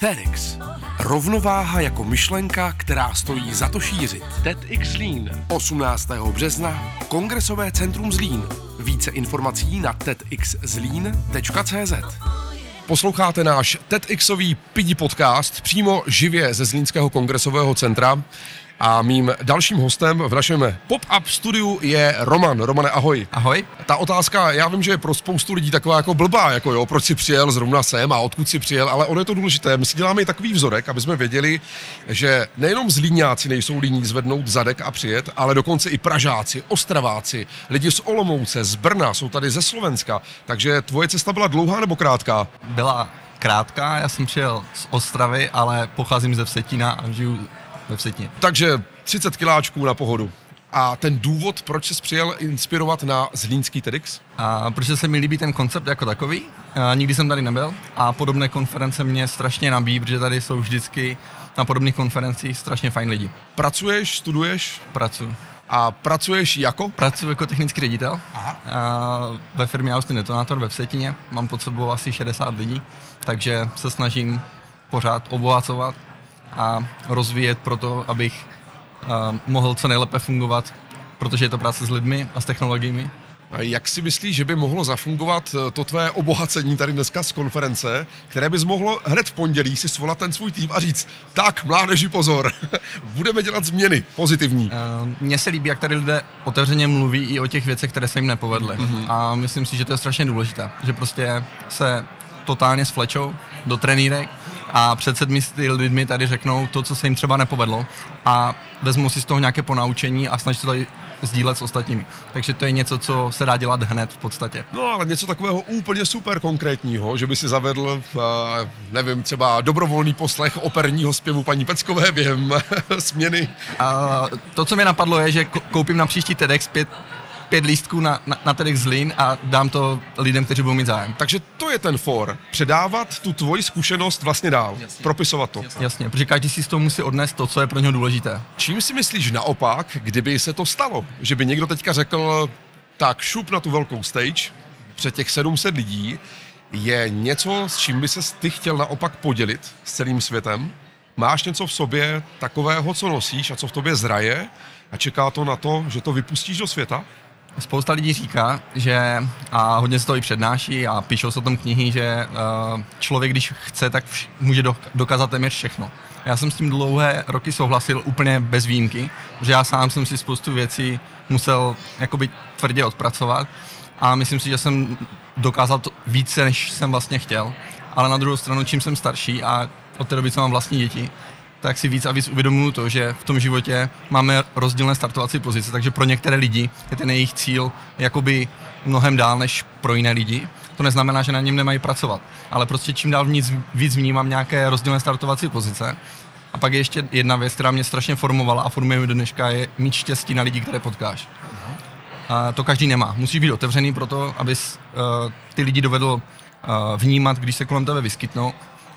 TEDx. Rovnováha jako myšlenka, která stojí za to šířit. TEDx Zlín. 18. března. Kongresové centrum Zlín. Více informací na tedxzlín.cz Posloucháte náš TEDxový pidi podcast přímo živě ze Zlínského kongresového centra. A mým dalším hostem v našem pop-up studiu je Roman. Romane, ahoj. Ahoj. Ta otázka, já vím, že je pro spoustu lidí taková jako blbá, jako jo, proč si přijel zrovna sem a odkud si přijel, ale ono je to důležité. My si děláme i takový vzorek, aby jsme věděli, že nejenom zlíňáci nejsou líní zvednout zadek a přijet, ale dokonce i Pražáci, Ostraváci, lidi z Olomouce, z Brna, jsou tady ze Slovenska. Takže tvoje cesta byla dlouhá nebo krátká? Byla krátká, já jsem přijel z Ostravy, ale pocházím ze Vsetína a žiju ve Vsetíně. Takže 30 kiláčků na pohodu. A ten důvod, proč jsi přijel inspirovat na Zlínský TEDx? A protože se mi líbí ten koncept jako takový, a nikdy jsem tady nebyl a podobné konference mě strašně nabíjí, protože tady jsou vždycky na podobných konferencích strašně fajn lidi. Pracuješ, studuješ Pracuji. a pracuješ jako? Pracuji jako technický ředitel Aha. a ve firmě Austin Detonator ve Vsetíně. Mám pod sebou asi 60 lidí, takže se snažím pořád obohacovat a rozvíjet proto, abych a, mohl co nejlépe fungovat, protože je to práce s lidmi a s technologiemi. A Jak si myslíš, že by mohlo zafungovat eh, to tvé obohacení tady dneska z konference, které bys mohlo hned v pondělí si svolat ten svůj tým a říct, tak mládeži pozor, budeme dělat změny pozitivní. A, Mně se líbí, jak tady lidé otevřeně mluví i o těch věcech, které se jim nepovedly. Mm-hmm. A myslím si, že to je strašně důležité, že prostě se totálně svlečou do trenýrek a před sedmi lidmi tady řeknou to, co se jim třeba nepovedlo a vezmou si z toho nějaké ponaučení a snaží se to sdílet s ostatními. Takže to je něco, co se dá dělat hned v podstatě. No ale něco takového úplně super konkrétního, že by si zavedl, eh, nevím, třeba dobrovolný poslech operního zpěvu paní Peckové během směny. A to, co mě napadlo, je, že ko- koupím na příští TEDx pět, pět lístků na, na, na TEDx Zlín a dám to lidem, kteří budou mít zájem. Takže to je ten for. Předávat tu tvoji zkušenost vlastně dál. Propisovat to. Jasně, protože každý si z toho musí odnést to, co je pro něho důležité. Čím si myslíš naopak, kdyby se to stalo? Že by někdo teďka řekl, tak šup na tu velkou stage, před těch 700 lidí, je něco, s čím by se ty chtěl naopak podělit s celým světem? Máš něco v sobě takového, co nosíš a co v tobě zraje a čeká to na to, že to vypustíš do světa? Spousta lidí říká, že a hodně se to i přednáší a píšou se o tom knihy, že uh, člověk, když chce, tak vš- může do, dokázat téměř všechno. Já jsem s tím dlouhé roky souhlasil úplně bez výjimky, že já sám jsem si spoustu věcí musel jakoby tvrdě odpracovat a myslím si, že jsem dokázal to více, než jsem vlastně chtěl. Ale na druhou stranu, čím jsem starší a od té doby, co mám vlastní děti, tak si víc a víc uvědomuju to, že v tom životě máme rozdílné startovací pozice, takže pro některé lidi je ten jejich cíl jakoby mnohem dál než pro jiné lidi. To neznamená, že na něm nemají pracovat, ale prostě čím dál víc, víc vnímám nějaké rozdílné startovací pozice. A pak je ještě jedna věc, která mě strašně formovala a formuje mě do dneška, je mít štěstí na lidi, které potkáš. A to každý nemá. Musí být otevřený pro to, abys uh, ty lidi dovedl uh, vnímat, když se kolem tebe vyskytnou.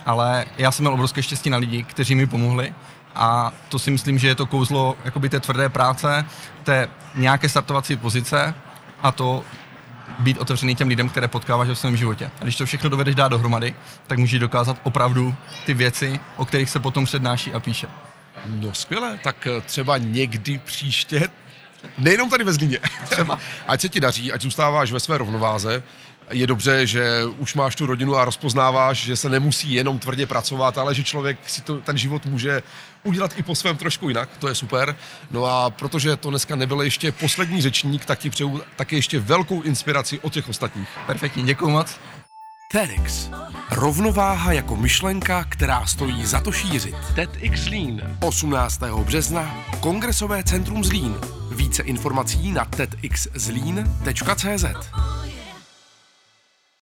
Ale já jsem měl obrovské štěstí na lidi, kteří mi pomohli. A to si myslím, že je to kouzlo jakoby té tvrdé práce, té nějaké startovací pozice a to být otevřený těm lidem, které potkáváš v svém životě. A když to všechno dovedeš dát dohromady, tak můžeš dokázat opravdu ty věci, o kterých se potom přednáší a píše. No skvěle, tak eh, třeba někdy příště, nejenom tady ve Zlíně, Třeba. ať se ti daří, ať zůstáváš ve své rovnováze, je dobře, že už máš tu rodinu a rozpoznáváš, že se nemusí jenom tvrdě pracovat, ale že člověk si to, ten život může udělat i po svém trošku jinak, to je super. No a protože to dneska nebyl ještě poslední řečník, tak ti přeju taky ještě velkou inspiraci od těch ostatních. Perfektní, děkuji moc. TEDx. Rovnováha jako myšlenka, která stojí za to šířit. TEDx Zlín. 18. března. Kongresové centrum Zlín. Více informací na tedxzlín.cz